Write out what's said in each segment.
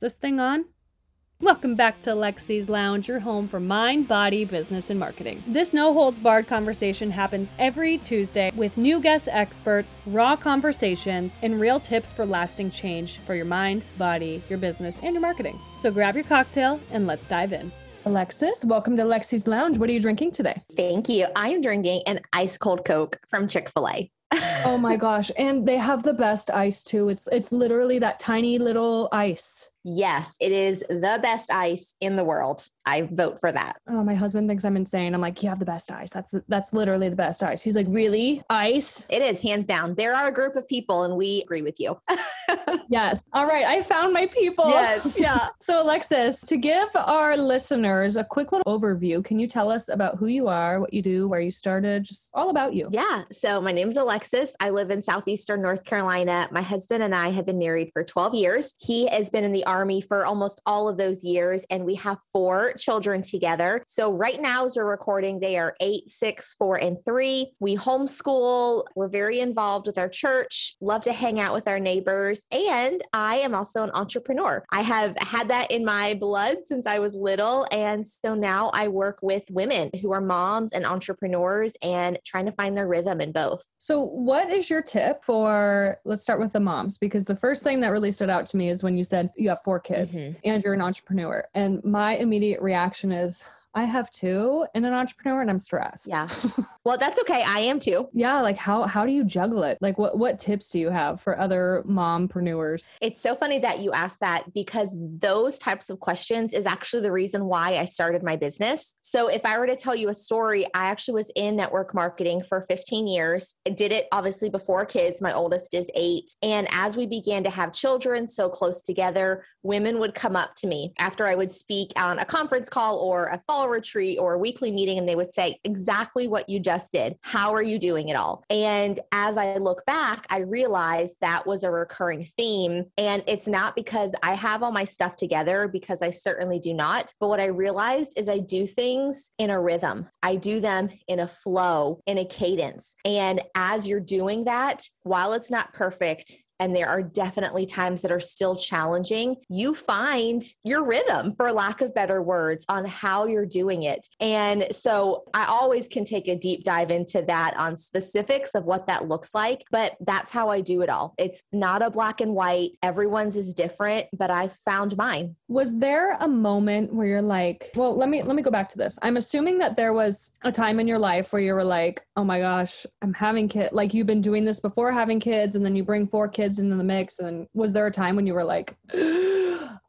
this thing on? Welcome back to Lexi's Lounge, your home for mind, body, business, and marketing. This no holds barred conversation happens every Tuesday with new guest experts, raw conversations, and real tips for lasting change for your mind, body, your business, and your marketing. So grab your cocktail and let's dive in. Alexis, welcome to Lexi's Lounge. What are you drinking today? Thank you. I am drinking an ice cold Coke from Chick fil A. oh my gosh. And they have the best ice too. It's it's literally that tiny little ice. Yes, it is the best ice in the world. I vote for that. Oh, my husband thinks I'm insane. I'm like, you have the best ice. That's that's literally the best ice. He's like, really? Ice? It is hands down. There are a group of people, and we agree with you. yes. All right. I found my people. Yes. Yeah. so, Alexis, to give our listeners a quick little overview, can you tell us about who you are, what you do, where you started, just all about you? Yeah. So, my name is Alexis. I live in southeastern North Carolina. My husband and I have been married for 12 years. He has been in the Army for almost all of those years, and we have four children together. So, right now, as we're recording, they are eight, six, four, and three. We homeschool. We're very involved with our church, love to hang out with our neighbors. And I am also an entrepreneur. I have had that in my blood since I was little. And so now I work with women who are moms and entrepreneurs and trying to find their rhythm in both. So, what is your tip for, let's start with the moms, because the first thing that really stood out to me is when you said you have four kids kids mm-hmm. and you're an entrepreneur. And my immediate reaction is, I have two and an entrepreneur and I'm stressed. Yeah. Well, that's okay. I am too. Yeah, like how how do you juggle it? Like what what tips do you have for other mompreneurs? It's so funny that you asked that because those types of questions is actually the reason why I started my business. So if I were to tell you a story, I actually was in network marketing for 15 years. I did it obviously before kids. My oldest is 8, and as we began to have children so close together, women would come up to me after I would speak on a conference call or a fall retreat or a weekly meeting and they would say exactly what you just did. How are you doing it all? And as I look back, I realized that was a recurring theme. And it's not because I have all my stuff together, because I certainly do not. But what I realized is I do things in a rhythm, I do them in a flow, in a cadence. And as you're doing that, while it's not perfect, and there are definitely times that are still challenging, you find your rhythm, for lack of better words, on how you're doing it. And so I always can take a deep dive into that on specifics of what that looks like, but that's how I do it all. It's not a black and white, everyone's is different, but I found mine. Was there a moment where you're like, well, let me let me go back to this. I'm assuming that there was a time in your life where you were like, "Oh my gosh, I'm having kids." Like you've been doing this before having kids and then you bring four kids kids into the mix and was there a time when you were like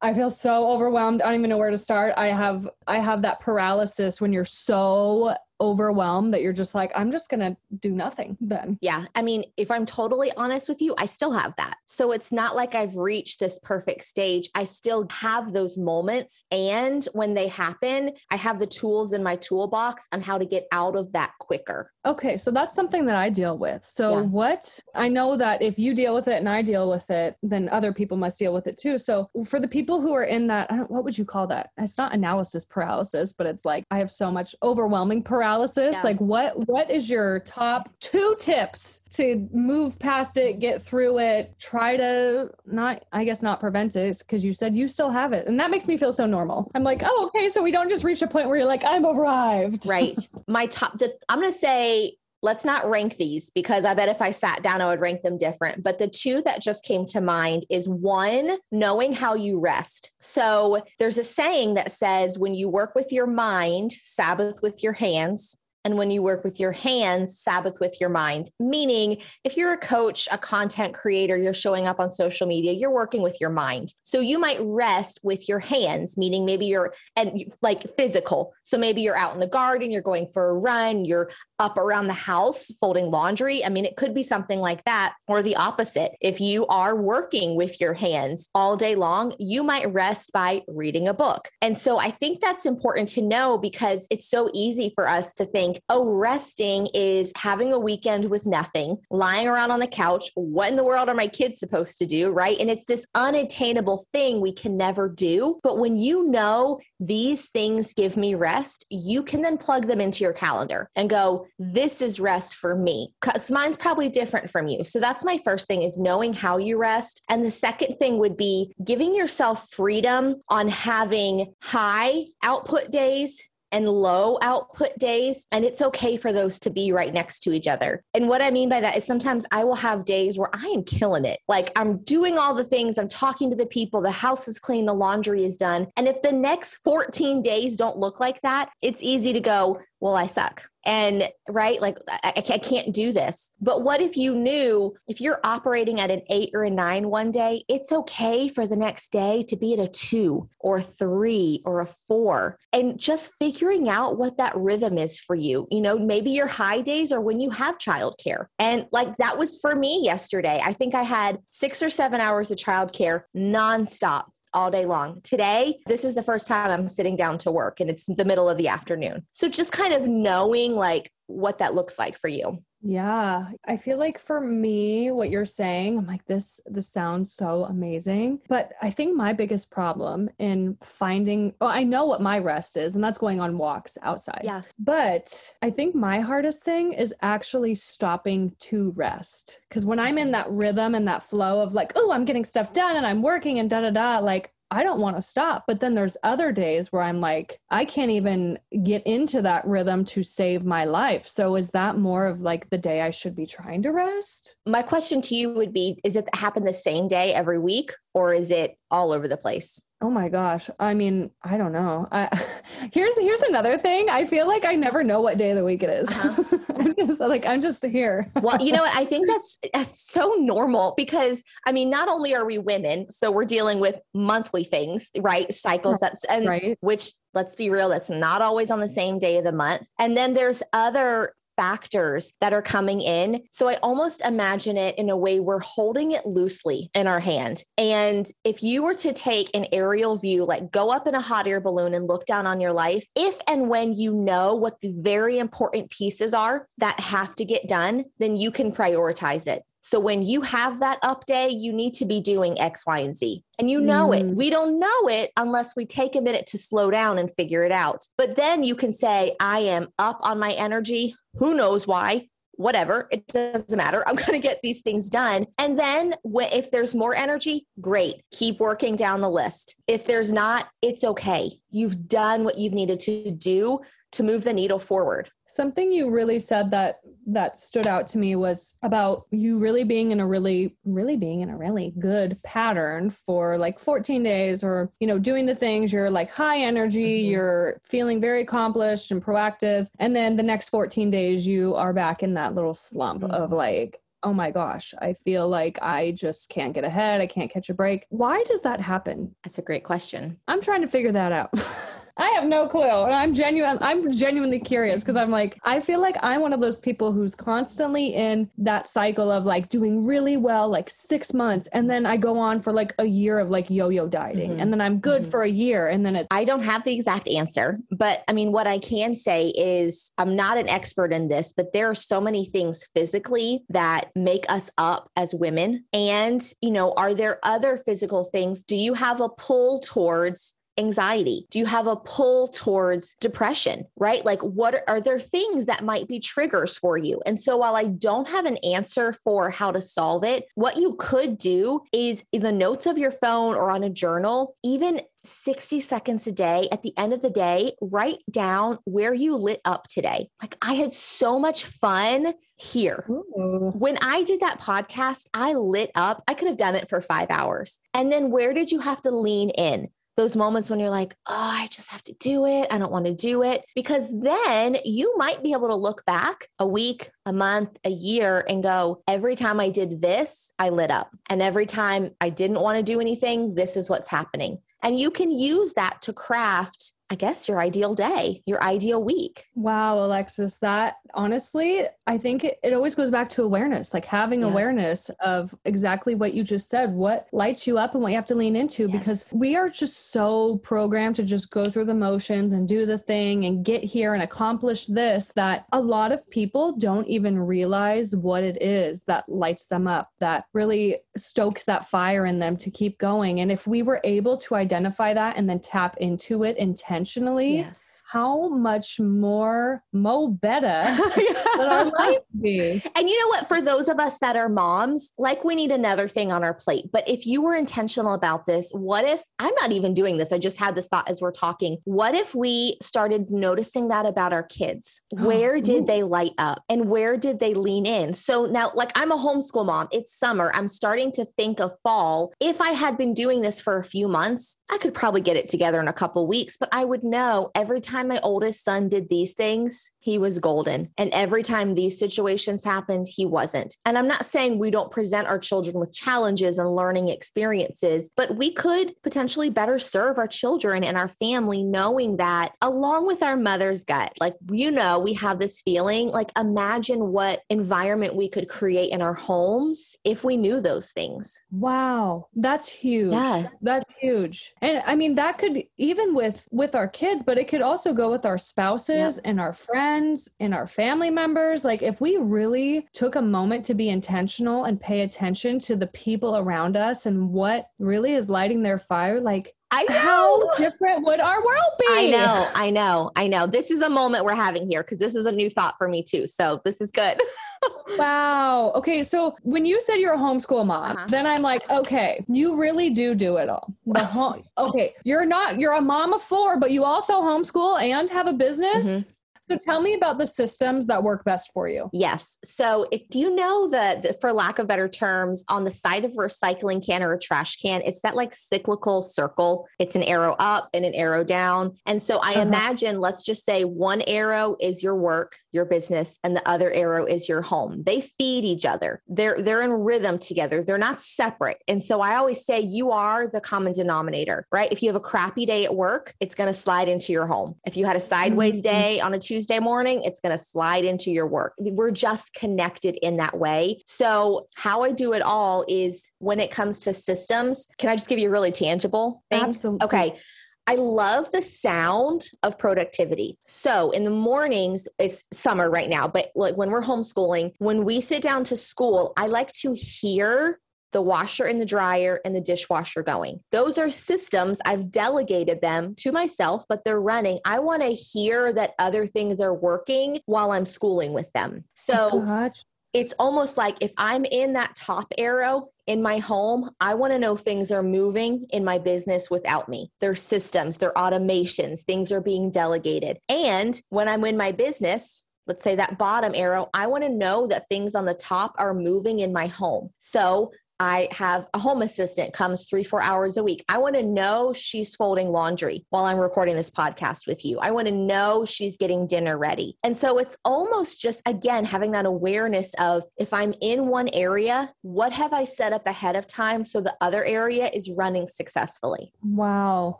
I feel so overwhelmed. I don't even know where to start. I have I have that paralysis when you're so overwhelmed that you're just like, I'm just going to do nothing then. Yeah. I mean, if I'm totally honest with you, I still have that. So it's not like I've reached this perfect stage. I still have those moments. And when they happen, I have the tools in my toolbox on how to get out of that quicker. Okay. So that's something that I deal with. So, yeah. what I know that if you deal with it and I deal with it, then other people must deal with it too. So, for the people who are in that, what would you call that? It's not analysis paralysis, but it's like I have so much overwhelming paralysis paralysis yeah. like what what is your top two tips to move past it get through it try to not i guess not prevent it? Because you said you still have it and that makes me feel so normal. I'm like oh okay so we don't just reach a point where you're like i'm arrived. Right. My top the i'm gonna say let's not rank these because I bet if I sat down, I would rank them different. But the two that just came to mind is one, knowing how you rest. So there's a saying that says, when you work with your mind, Sabbath with your hands. And when you work with your hands, Sabbath with your mind. Meaning, if you're a coach, a content creator, you're showing up on social media, you're working with your mind. So you might rest with your hands, meaning maybe you're and like physical. So maybe you're out in the garden, you're going for a run, you're up around the house folding laundry. I mean, it could be something like that, or the opposite. If you are working with your hands all day long, you might rest by reading a book. And so I think that's important to know because it's so easy for us to think, oh, resting is having a weekend with nothing, lying around on the couch. What in the world are my kids supposed to do? Right. And it's this unattainable thing we can never do. But when you know these things give me rest, you can then plug them into your calendar and go, this is rest for me. Cause mine's probably different from you. So that's my first thing is knowing how you rest. And the second thing would be giving yourself freedom on having high output days and low output days. And it's okay for those to be right next to each other. And what I mean by that is sometimes I will have days where I am killing it. Like I'm doing all the things, I'm talking to the people, the house is clean, the laundry is done. And if the next 14 days don't look like that, it's easy to go, well, I suck. And right, like I, I, can't do this. But what if you knew if you're operating at an eight or a nine one day, it's okay for the next day to be at a two or three or a four. And just figuring out what that rhythm is for you. You know, maybe your high days are when you have childcare. And like that was for me yesterday. I think I had six or seven hours of childcare nonstop all day long. Today, this is the first time I'm sitting down to work and it's the middle of the afternoon. So just kind of knowing like what that looks like for you. Yeah, I feel like for me what you're saying, I'm like this this sounds so amazing, but I think my biggest problem in finding well I know what my rest is and that's going on walks outside. Yeah. But I think my hardest thing is actually stopping to rest cuz when I'm in mm-hmm. that rhythm and that flow of like, oh, I'm getting stuff done and I'm working and da da da like I don't want to stop. But then there's other days where I'm like, I can't even get into that rhythm to save my life. So is that more of like the day I should be trying to rest? My question to you would be Is it happen the same day every week or is it all over the place? Oh my gosh. I mean, I don't know. I, here's here's another thing. I feel like I never know what day of the week it is. Uh-huh. I'm like I'm just here. well, you know what? I think that's that's so normal because I mean, not only are we women, so we're dealing with monthly things, right? Cycles that's and right. which let's be real, that's not always on the same day of the month. And then there's other factors that are coming in. So I almost imagine it in a way we're holding it loosely in our hand. And if you were to take an aerial view, like go up in a hot air balloon and look down on your life, if and when you know what the very important pieces are that have to get done, then you can prioritize it. So when you have that up day, you need to be doing X, Y, and Z. And you know mm. it. We don't know it unless we take a minute to slow down and figure it out. But then you can say, I am up on my energy. Who knows why? Whatever, it doesn't matter. I'm going to get these things done. And then if there's more energy, great. Keep working down the list. If there's not, it's okay. You've done what you've needed to do to move the needle forward. Something you really said that that stood out to me was about you really being in a really really being in a really good pattern for like 14 days or you know doing the things you're like high energy, mm-hmm. you're feeling very accomplished and proactive and then the next 14 days you are back in that little slump mm-hmm. of like oh my gosh, I feel like I just can't get ahead. I can't catch a break. Why does that happen? That's a great question. I'm trying to figure that out. I have no clue. And I'm genuine I'm genuinely curious because I'm like I feel like I'm one of those people who's constantly in that cycle of like doing really well like 6 months and then I go on for like a year of like yo-yo dieting mm-hmm. and then I'm good mm-hmm. for a year and then it I don't have the exact answer, but I mean what I can say is I'm not an expert in this, but there are so many things physically that make us up as women and you know are there other physical things do you have a pull towards anxiety? Do you have a pull towards depression, right? Like, what are, are, there things that might be triggers for you? And so, while I don't have an answer for how to solve it, what you could do is in the notes of your phone or on a journal, even 60 seconds a day at the end of the day, write down where you lit up today. Like, I had so much fun here. Ooh. When I did that podcast, I lit up. I could have done it for five hours. And then where did you have to lean in? Those moments when you're like, oh, I just have to do it. I don't want to do it. Because then you might be able to look back a week, a month, a year and go, every time I did this, I lit up. And every time I didn't want to do anything, this is what's happening. And you can use that to craft I guess your ideal day, your ideal week. Wow, Alexis, that honestly, I think it, it always goes back to awareness, like having yeah. awareness of exactly what you just said, what lights you up and what you have to lean into, yes. because we are just so programmed to just go through the motions and do the thing and get here and accomplish this that a lot of people don't even realize what it is that lights them up, that really stokes that fire in them to keep going. And if we were able to identify that and then tap into it intentionally, intentionally, yes how much more mo better would our life be? And you know what? For those of us that are moms, like we need another thing on our plate. But if you were intentional about this, what if I'm not even doing this? I just had this thought as we're talking. What if we started noticing that about our kids? Where did they light up and where did they lean in? So now, like I'm a homeschool mom, it's summer. I'm starting to think of fall. If I had been doing this for a few months, I could probably get it together in a couple weeks, but I would know every time time my oldest son did these things, he was golden. And every time these situations happened, he wasn't. And I'm not saying we don't present our children with challenges and learning experiences, but we could potentially better serve our children and our family knowing that along with our mother's gut, like, you know, we have this feeling like imagine what environment we could create in our homes if we knew those things. Wow. That's huge. Yeah. That's huge. And I mean, that could even with with our kids, but it could also also go with our spouses yep. and our friends and our family members. Like, if we really took a moment to be intentional and pay attention to the people around us and what really is lighting their fire, like, I know. How different would our world be? I know, I know, I know. This is a moment we're having here because this is a new thought for me too. So this is good. wow. Okay. So when you said you're a homeschool mom, uh-huh. then I'm like, okay, you really do do it all. Home, okay. You're not, you're a mom of four, but you also homeschool and have a business. Mm-hmm. So tell me about the systems that work best for you. Yes. So if you know that, for lack of better terms, on the side of a recycling can or a trash can, it's that like cyclical circle. It's an arrow up and an arrow down. And so I uh-huh. imagine, let's just say one arrow is your work, your business, and the other arrow is your home. They feed each other. They're they're in rhythm together. They're not separate. And so I always say you are the common denominator, right? If you have a crappy day at work, it's going to slide into your home. If you had a sideways mm-hmm. day on a Tuesday, Tuesday morning, it's going to slide into your work. We're just connected in that way. So, how I do it all is when it comes to systems, can I just give you a really tangible thing? Absolutely. Okay. I love the sound of productivity. So in the mornings, it's summer right now, but like when we're homeschooling, when we sit down to school, I like to hear the washer and the dryer and the dishwasher going. Those are systems. I've delegated them to myself, but they're running. I want to hear that other things are working while I'm schooling with them. So oh it's almost like if I'm in that top arrow in my home, I want to know things are moving in my business without me. There's systems, there are automations, things are being delegated. And when I'm in my business, let's say that bottom arrow, I want to know that things on the top are moving in my home. So I have a home assistant comes three, four hours a week. I want to know she's folding laundry while I'm recording this podcast with you. I want to know she's getting dinner ready. And so it's almost just, again, having that awareness of if I'm in one area, what have I set up ahead of time so the other area is running successfully? Wow.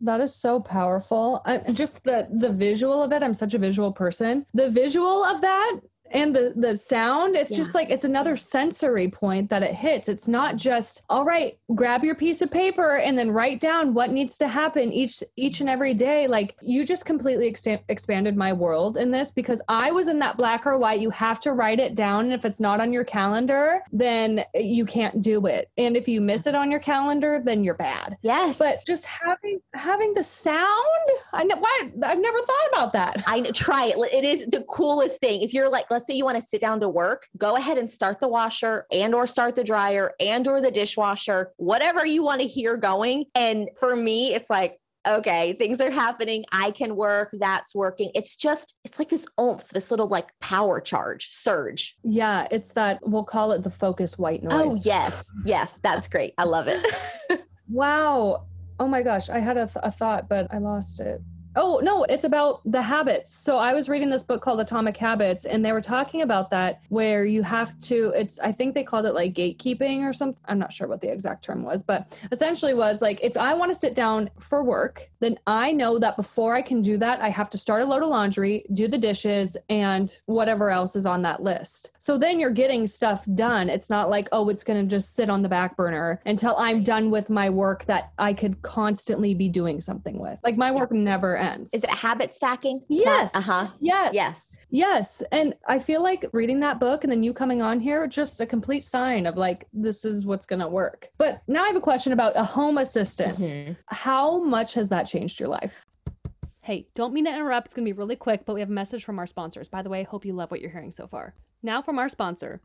That is so powerful. I, just the the visual of it. I'm such a visual person. The visual of that and the the sound it's yeah. just like it's another sensory point that it hits. It's not just all right grab your piece of paper and then write down what needs to happen each each and every day. Like you just completely ex- expanded my world in this because i was in that black or white you have to write it down. And if it's not on your calendar then you can't do it. And if you miss it on your calendar then you're bad. Yes. But just having having the sound i know why i've never thought about that. I try it. It is the coolest thing. If you're like let's say you want to sit down to work, go ahead and start the washer and or start the dryer and or the dishwasher, whatever you want to hear going. And for me, it's like, okay, things are happening. I can work. That's working. It's just, it's like this oomph, this little like power charge surge. Yeah. It's that we'll call it the focus white oh, noise. Oh, yes. Yes. That's great. I love it. wow. Oh my gosh. I had a, th- a thought, but I lost it. Oh, no, it's about the habits. So I was reading this book called Atomic Habits, and they were talking about that where you have to, it's, I think they called it like gatekeeping or something. I'm not sure what the exact term was, but essentially was like, if I want to sit down for work, then I know that before I can do that, I have to start a load of laundry, do the dishes, and whatever else is on that list. So then you're getting stuff done. It's not like, oh, it's going to just sit on the back burner until I'm done with my work that I could constantly be doing something with. Like my work never sense. Is it habit stacking? Yes. Uh huh. Yes. Yes. Yes. And I feel like reading that book and then you coming on here, just a complete sign of like, this is what's going to work. But now I have a question about a home assistant. Mm-hmm. How much has that changed your life? Hey, don't mean to interrupt. It's going to be really quick, but we have a message from our sponsors. By the way, hope you love what you're hearing so far. Now from our sponsor.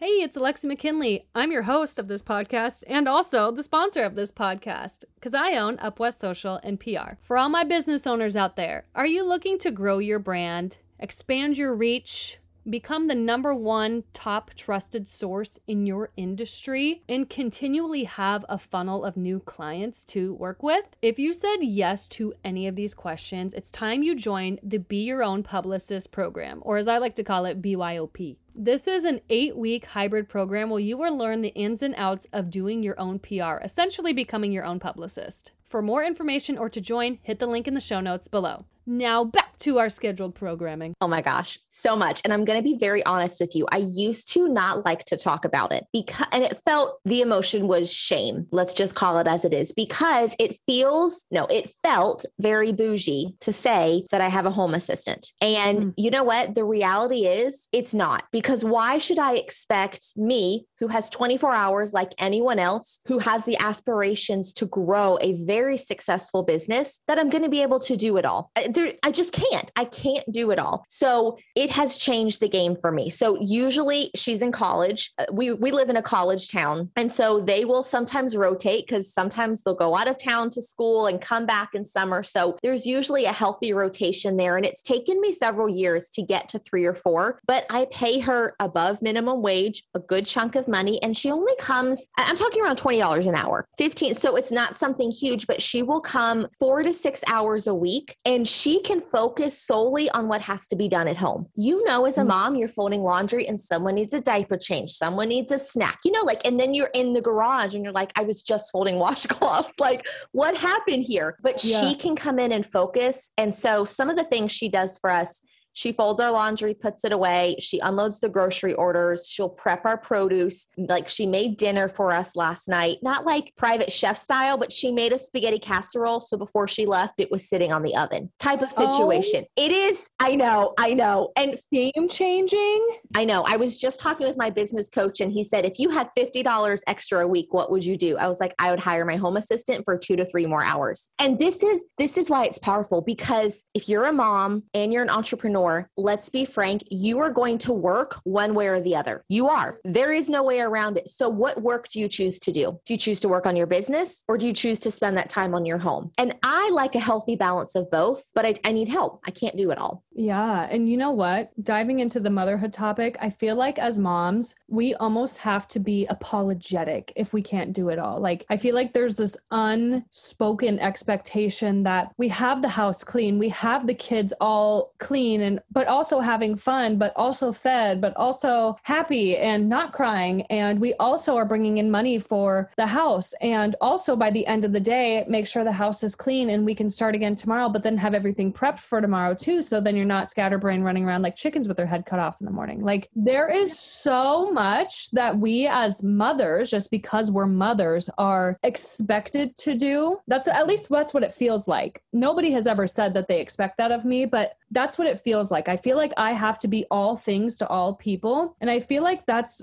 Hey, it's Alexi McKinley. I'm your host of this podcast and also the sponsor of this podcast because I own UpWest Social and PR. For all my business owners out there, are you looking to grow your brand, expand your reach, become the number one top trusted source in your industry, and continually have a funnel of new clients to work with? If you said yes to any of these questions, it's time you join the Be Your Own Publicist program, or as I like to call it, BYOP. This is an eight week hybrid program where you will learn the ins and outs of doing your own PR, essentially becoming your own publicist. For more information or to join, hit the link in the show notes below. Now back to our scheduled programming. Oh my gosh, so much. And I'm going to be very honest with you. I used to not like to talk about it because, and it felt the emotion was shame. Let's just call it as it is because it feels, no, it felt very bougie to say that I have a home assistant. And mm. you know what? The reality is it's not because why should I expect me, who has 24 hours like anyone else, who has the aspirations to grow a very successful business, that I'm going to be able to do it all? There, I just can't. I can't do it all. So it has changed the game for me. So usually she's in college. Uh, we we live in a college town, and so they will sometimes rotate because sometimes they'll go out of town to school and come back in summer. So there's usually a healthy rotation there, and it's taken me several years to get to three or four. But I pay her above minimum wage, a good chunk of money, and she only comes. I'm talking around twenty dollars an hour, fifteen. So it's not something huge, but she will come four to six hours a week, and she she can focus solely on what has to be done at home. You know, as a mm-hmm. mom, you're folding laundry and someone needs a diaper change, someone needs a snack, you know, like, and then you're in the garage and you're like, I was just folding washcloths. like, what happened here? But yeah. she can come in and focus. And so some of the things she does for us she folds our laundry, puts it away. She unloads the grocery orders. She'll prep our produce. Like she made dinner for us last night, not like private chef style, but she made a spaghetti casserole. So before she left, it was sitting on the oven type of situation. Oh. It is, I know, I know. And game changing. I know. I was just talking with my business coach and he said, if you had $50 extra a week, what would you do? I was like, I would hire my home assistant for two to three more hours. And this is, this is why it's powerful because if you're a mom and you're an entrepreneur, let's be frank, you are going to work one way or the other. You are. There is no way around it. So, what work do you choose to do? Do you choose to work on your business or do you choose to spend that time on your home? And I like a healthy balance of both, but I, I need help. I can't do it all. Yeah. And you know what? Diving into the motherhood topic, I feel like as moms, we almost have to be apologetic if we can't do it all. Like, I feel like there's this unspoken expectation that we have the house clean, we have the kids all clean and but also having fun, but also fed, but also happy and not crying. And we also are bringing in money for the house. And also by the end of the day, make sure the house is clean and we can start again tomorrow, but then have everything prepped for tomorrow too. So then you're not scatterbrain running around like chickens with their head cut off in the morning. Like there is so much that we as mothers, just because we're mothers, are expected to do. That's at least that's what it feels like. Nobody has ever said that they expect that of me, but that's what it feels like. I feel like I have to be all things to all people. And I feel like that's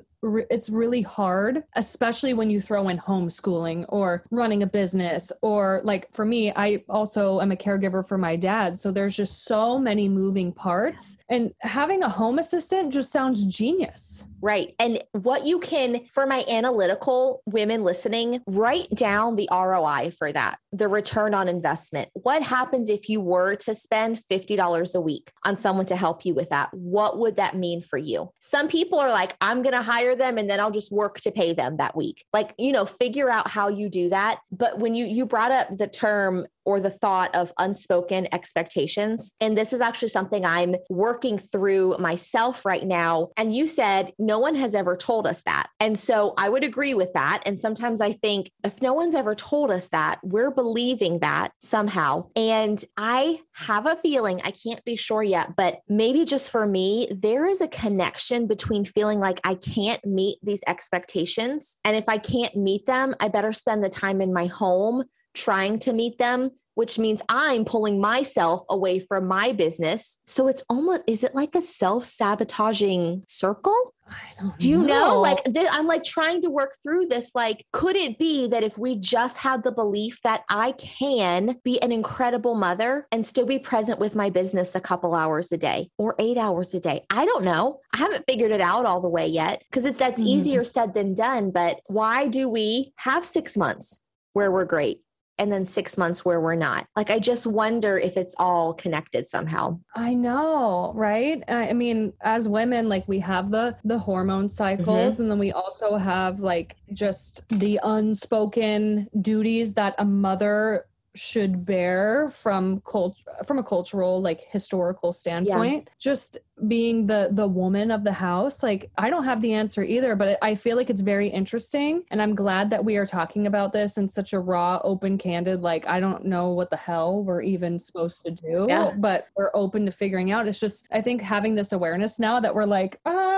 it's really hard, especially when you throw in homeschooling or running a business. Or, like for me, I also am a caregiver for my dad. So there's just so many moving parts. And having a home assistant just sounds genius. Right. And what you can, for my analytical women listening, write down the ROI for that, the return on investment. What happens if you were to spend $50 a week on someone to help you with that? What would that mean for you? Some people are like, I'm going to hire them and then I'll just work to pay them that week. Like, you know, figure out how you do that. But when you you brought up the term or the thought of unspoken expectations. And this is actually something I'm working through myself right now. And you said no one has ever told us that. And so I would agree with that. And sometimes I think if no one's ever told us that, we're believing that somehow. And I have a feeling, I can't be sure yet, but maybe just for me, there is a connection between feeling like I can't meet these expectations. And if I can't meet them, I better spend the time in my home trying to meet them which means I'm pulling myself away from my business. So it's almost, is it like a self sabotaging circle? I don't Do you know? know? Like, th- I'm like trying to work through this. Like, could it be that if we just had the belief that I can be an incredible mother and still be present with my business a couple hours a day or eight hours a day? I don't know. I haven't figured it out all the way yet because it's that's Mhm. easier said than done. But why do we have six months where we're great? And then six months where we're not. Like, I just wonder if it's all connected somehow. I know, right? I mean, as women, like we have the the hormone mm-hmm. cycles, and then we also have like just the unspoken duties that a mother should bear from cult from a cultural like historical standpoint. Just being the the woman of the house like i don't have the answer either but i feel like it's very interesting and i'm glad that we are talking about this in such a raw open candid like i don't know what the hell we're even supposed to do Yeah. but we're open to figuring out. It's just i think having this awareness now that we're like um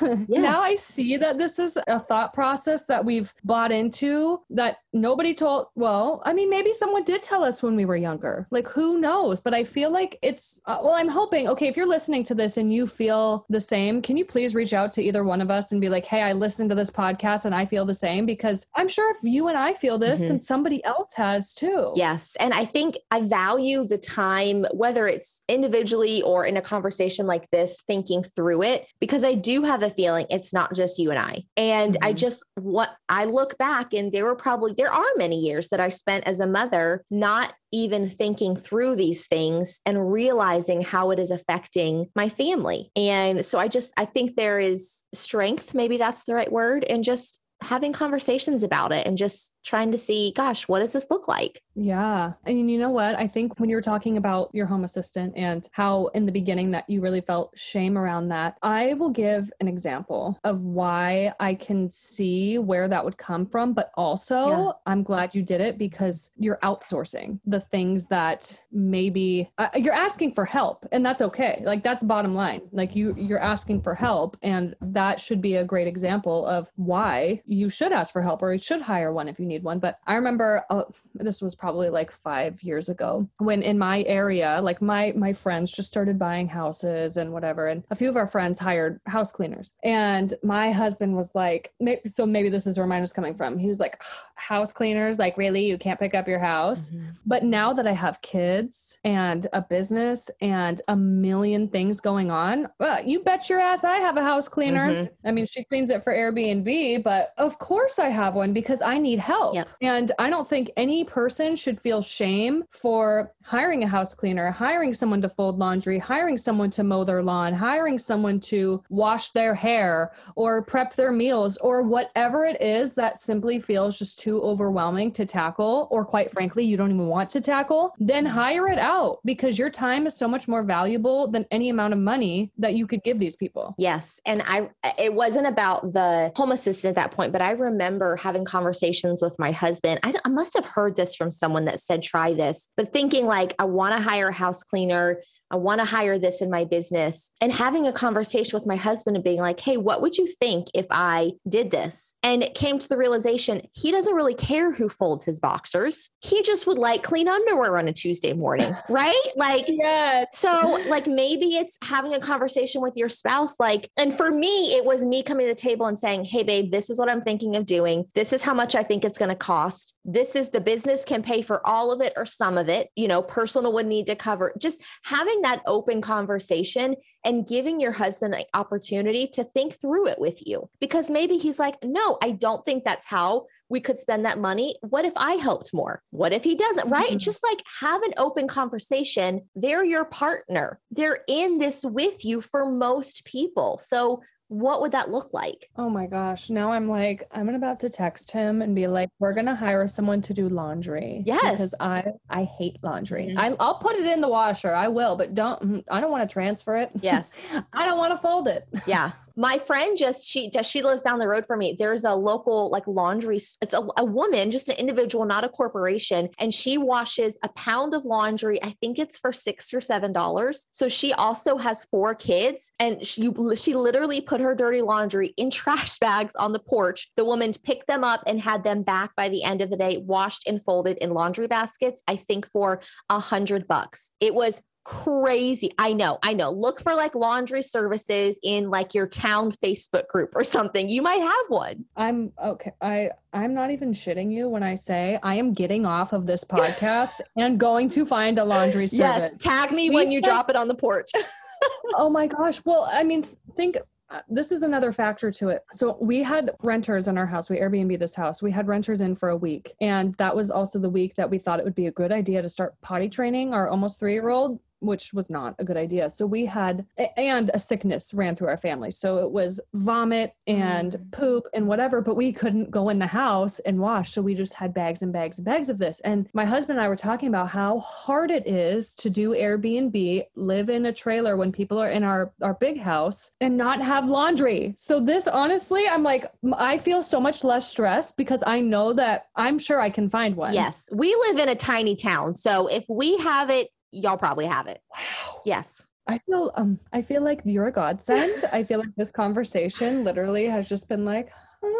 Yeah. now i see that this is a thought process that we've bought into that nobody told well i mean maybe someone did tell us when we were younger like who knows but i feel like it's uh, well i'm hoping okay if you're listening to this and you feel the same can you please reach out to either one of us and be like hey i listened to this podcast and i feel the same because i'm sure if you and i feel this Mhm. then somebody else has too Yes. And I think I value the time, whether it's individually or in a conversation like this, thinking through it, because I do have a feeling it's not just you and I. And I Mhm. just, what I look back and there were probably, there are many years that I spent as a mother not even thinking through these things and realizing how it is affecting my family. And so I just, I think there is strength, maybe that's the right word, and just having conversations about it and just trying to see, gosh, what does this look like? Yeah. And you know what? I think when you were talking about your home assistant and how in the beginning that you really felt shame around that, I will give an example of why I can see where that would come from. But also, Yeah. I'm glad you did it because you're outsourcing the things that maybe uh, you're asking for help and that's okay. Like that's bottom line. Like you you're asking for help and that should be a great example of why you should ask for help or you should hire one if you need one. But I remember uh, this was probably like five years ago when in my area like my my friends just started buying houses and whatever and a few of our friends hired house cleaners and my husband was like so maybe this is where mine was coming from he was like house cleaners like really you can't pick up your house but now that I have kids and a business and a million things going on, well, you bet your ass I have a house cleaner. Mhm. I mean, she cleans it for Airbnb, but of course I have one because I need help. Yep. And I don't think any person should feel shame for hiring a house cleaner, hiring someone to fold laundry, hiring someone to mow their lawn, hiring someone to wash their hair or prep their meals or whatever it is that simply feels just too overwhelming to tackle or quite frankly you don't even want to tackle then mm-hmm. hire it out because your time is so much more valuable than any amount of money that you could give these people Yes. And I, it wasn't about the home assistant at that point, but I remember having conversations with my husband. I, I must have heard this from someone that said, try this, but thinking like, I want to hire a house cleaner. I want to hire this in my business and having a conversation with my husband and being like, Hey, what would you think if I did this? And it came to the realization he doesn't really care who folds his boxers. He just would like clean underwear on a Tuesday morning, right? Like, yeah so, like, maybe it's having a conversation with your spouse. Like, and for me, it was me coming to the table and saying, Hey, babe, this is what I'm thinking of doing. This is how much I think it's going to cost. This is the business can pay for all of it or some of it. You know, personal would need to cover just having that open conversation and giving your husband the opportunity to think through it with you. Because maybe he's like, No, I don't think that's how we could spend that money. What if I helped more? What if he doesn't? Right? Mhm. Just like have an open conversation. They're your partner. They're in this with you for most people. So what would that look like? oh my gosh now i'm like i'm about to text him and be like we're gonna hire someone to do laundry Yes. because i i hate laundry Mhm. I, i'll put it in the washer i will but don't mm, i don't want to transfer it Yes. i don't want to fold it Yeah. My friend just she just she lives down the road from me. There's a local like laundry. It's a, a woman, just an individual, not a corporation, and she washes a pound of laundry. I think it's for six or seven dollars. So she also has four kids, and she she literally put her dirty laundry in trash bags on the porch. The woman picked them up and had them back by the end of the day, washed and folded in laundry baskets. I think for a hundred bucks. It was crazy. I know, I know. Look for like laundry services in like your town Facebook group or something. You might have one. I'm okay. I I'm not even shitting you when I say I am getting off of this podcast and going to find a laundry service. Yes, tag me we when you drop it on the porch. oh my gosh. Well, I mean, think uh, this is another factor to it. So we had renters in our house. We Airbnb this house. We had renters in for a week. And that was also the week that we thought it would be a good idea to start potty training our almost three year old which was not a good idea. So we had, and a sickness ran through our family. So it was vomit and mm. poop and whatever, but we couldn't go in the house and wash. So we just had bags and bags and bags of this. And my husband and I were talking about how hard it is to do Airbnb, live in a trailer when people are in our, our big house and not have laundry. So this, honestly, I'm like, I feel so much less stress because I know that I'm sure I can find one. Yes. We live in a tiny town. So if we have it y'all probably have it. Wow. Yes. I feel um I feel like you're a godsend. I feel like this conversation literally has just been like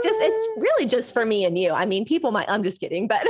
just it's really just for me and you. I mean, people might I'm just kidding, but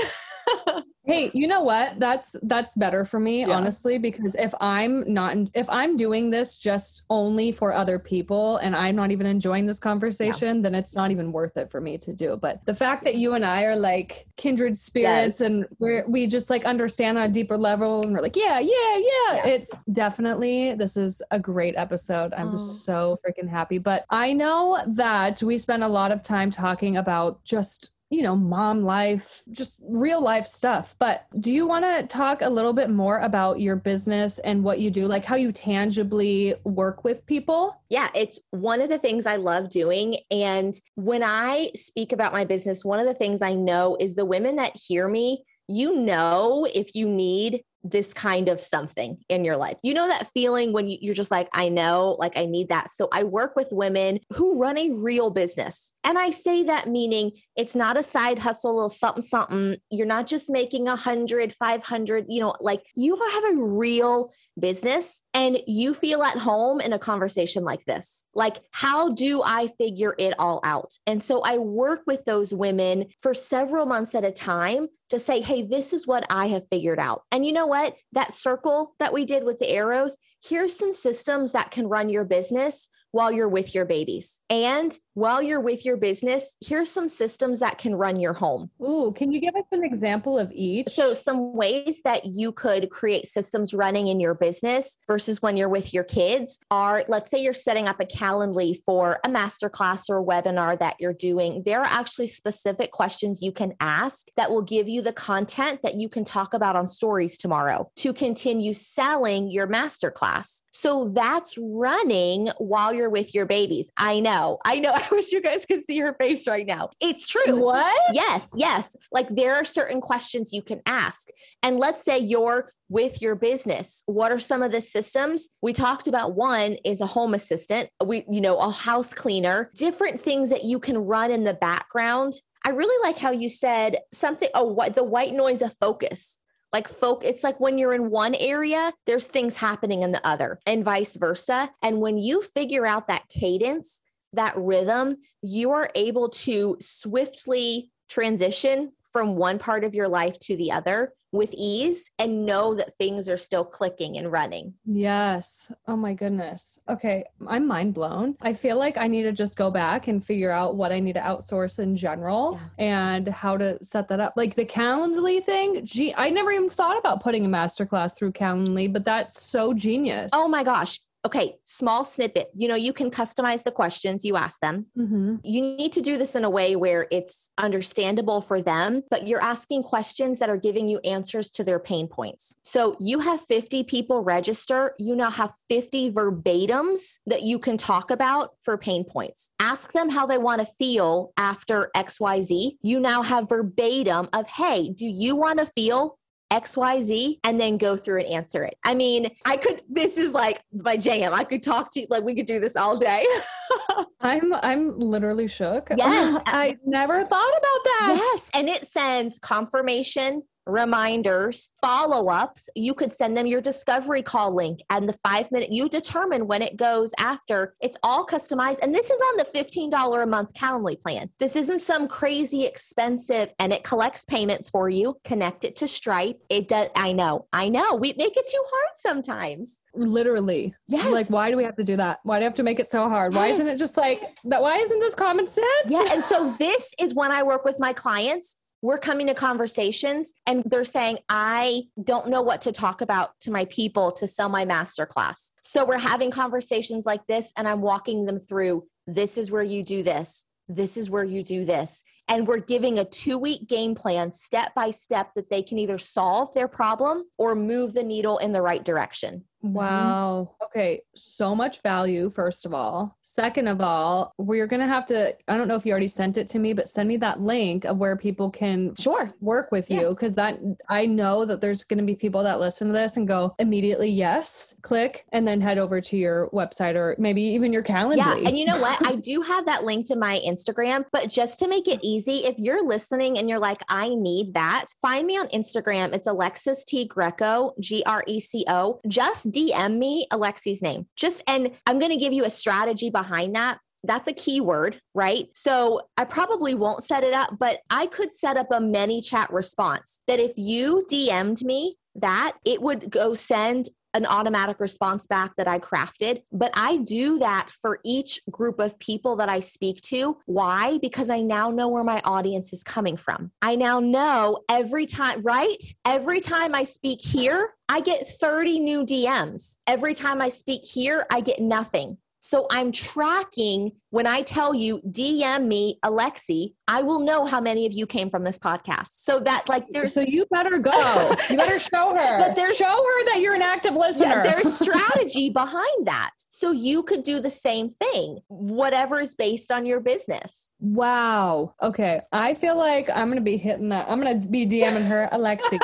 Hey, you know what? That's that's better for me, yeah. honestly, because if I'm not if I'm doing this just only for other people and I'm not even enjoying this conversation, yeah. then it's not even worth it for me to do. But the fact that you and I are like kindred spirits yes. and we're we just like understand on a deeper level and we're like, yeah, yeah, yeah. Yes. It's definitely this is a great episode. I'm oh. just so freaking happy. But I know that we spend a lot of time talking about just you know, mom life, just real life stuff. But do you want to talk a little bit more about your business and what you do, like how you tangibly work with people? Yeah, it's one of the things I love doing. And when I speak about my business, one of the things I know is the women that hear me, you know, if you need this kind of something in your life. You know that feeling when you, are just like, I know, like I need that. So I work with women who run a real business. And I say that meaning it's not a side hustle, little something, something. You're not just making a hundred, five hundred, you know, like you have a real business and you feel at home in a conversation like this. Like, how do I figure it all out? And so I work with those women for several months at a time to say, hey, this is what I have figured out. And you know what? That circle that we did with the arrows, here's some systems that can run your business while you're with your babies. And while you're with your business, here's some systems that can run your home. Ooh, can you give us an example of each? So, some ways that you could create systems running in your business versus when you're with your kids are let's say you're setting up a Calendly for a masterclass or a webinar that you're doing. There are actually specific questions you can ask that will give you the content that you can talk about on stories tomorrow to continue selling your masterclass. So, that's running while you're with your babies. I know. I know. I wish you guys could see her face right now. It's true. What? Yes, yes. Like there are certain questions you can ask. And let's say you're with your business. What are some of the systems? We talked about one is a home assistant, we you know, a house cleaner, different things that you can run in the background I really like how you said something, oh, what the white noise of focus like folk it's like when you're in one area there's things happening in the other and vice versa. And when you figure out that cadence that rhythm you are able to swiftly transition from one part of your life to the other with ease and know that things are still clicking and running. Yes. Oh my goodness. Okay. I'm mind blown. I feel like I need to just go back and figure out what I need to outsource in general yeah. and how to set that up. Like the Calendly thing, gee, I never even thought about putting a masterclass through Calendly, but that's so genius. Oh my gosh okay, small snippet. You know, you can customize the questions you ask them. Mm-hmm. You need to do this in a way where it's understandable for them, but you're asking questions that are giving you answers to their pain points. So you have 50 people register, you now have 50 verbatims that you can talk about for pain points. Ask them how they want to feel after XYZ. You now have verbatim of, hey, do you want to feel XYZ and then go through and answer it. I mean, I could this is like my jam. I could talk to you like we could do this all day. I'm I'm literally shook. Yes. I never thought about that. Yes, and it sends confirmation reminders, follow ups. You could send them your discovery call link and the five minute, you determine when it goes after. It's all customized. And this is on the $15 a month Calendly plan. This isn't some crazy expensive and it collects payments for you. Connect it to Stripe. It does. I know. I know. We make it too hard sometimes. Literally. Yes. Like, why do we have to do that? Why do we have to make it so hard? Why Yes. isn't it just like that? Why isn't this common sense? Yeah. And so this is when I work with my clients. We're coming to conversations and they're saying, I don't know what to talk about to my people to sell my masterclass. So we're having conversations like this and I'm walking them through this is where you do this. This is where you do this. And we're giving a two week game plan step by step that they can either solve their problem or move the needle in the right direction. Mm-hmm. Wow. Okay. So much value, first of all. Second of all, we're going to have to, I don't know if you already sent it to me, but send me that link of where people can Sure. work with Yeah. you because that I know that there's going to be people that listen to this and go immediately yes, click, and then head over to your website or maybe even your calendar. Yeah. And you know what? I do have that link to my Instagram, but just to make it easy, if you're listening and you're like, I need that, find me on Instagram. It's Alexis T. Greco, G R E C O. Just DM me Alexi's name. Just, and I'm going to give you a strategy behind that. That's a keyword, right? So I probably won't set it up, but I could set up a ManyChat response that if you DM'd me that, it would go send an automatic response back that I crafted. But I do that for each group of people that I speak to. Why? Because I now know where my audience is coming from. I now know every time, right? Every time I speak here, I get 30 new DMs. Every time I speak here, I get nothing. So I'm tracking when I tell you DM me Alexi, I will know how many of you came from this podcast. So that like there's so you better go. Oh. You better show her. But there's- show her that you're an active listener. Yeah, there's strategy behind that. So you could do the same thing, whatever is based on your business. wow. Okay. I feel like I'm gonna be hitting that. I'm gonna be DMing her, Alexi.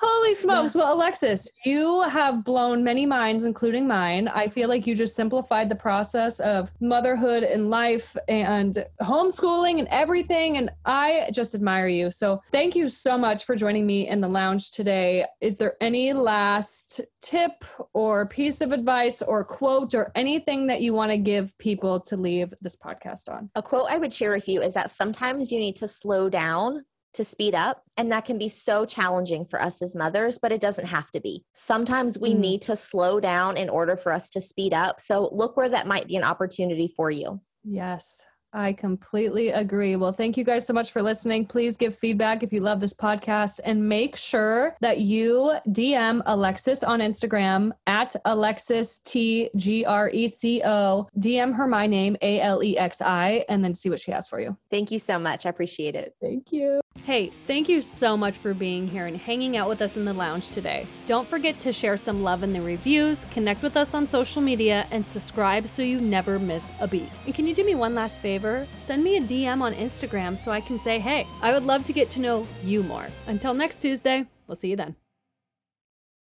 Holy smokes. Well, Alexis, you have blown many minds, including mine. I feel like you just simplified the of motherhood and life and homeschooling and everything. And I just admire you. So thank you so much for joining me in the lounge today. Is there any last tip or piece of advice or quote or anything that you want to give people to leave this podcast on? A quote I would share with you is that sometimes you need to slow down to speed up. And that can be so challenging for us as mothers, but it doesn't have to be. Sometimes we Mm. need to slow down in order for us to speed up. So look where that might be an opportunity for you. Yes, I completely agree. Well, thank you guys so much for listening. Please give feedback if you love this podcast and make sure that you DM Alexis on Instagram at Alexis T G R E C O. DM her my name, A L E X I, and then see what she has for you. Thank you so much. I appreciate it. Thank you. Hey, thank you so much for being here and hanging out with us in the lounge today. Don't forget to share some love in the reviews, connect with us on social media, and subscribe so you never miss a beat. And can you do me one last favor? Send me a DM on Instagram so I can say, hey, I would love to get to know you more. Until next Tuesday, we'll see you then.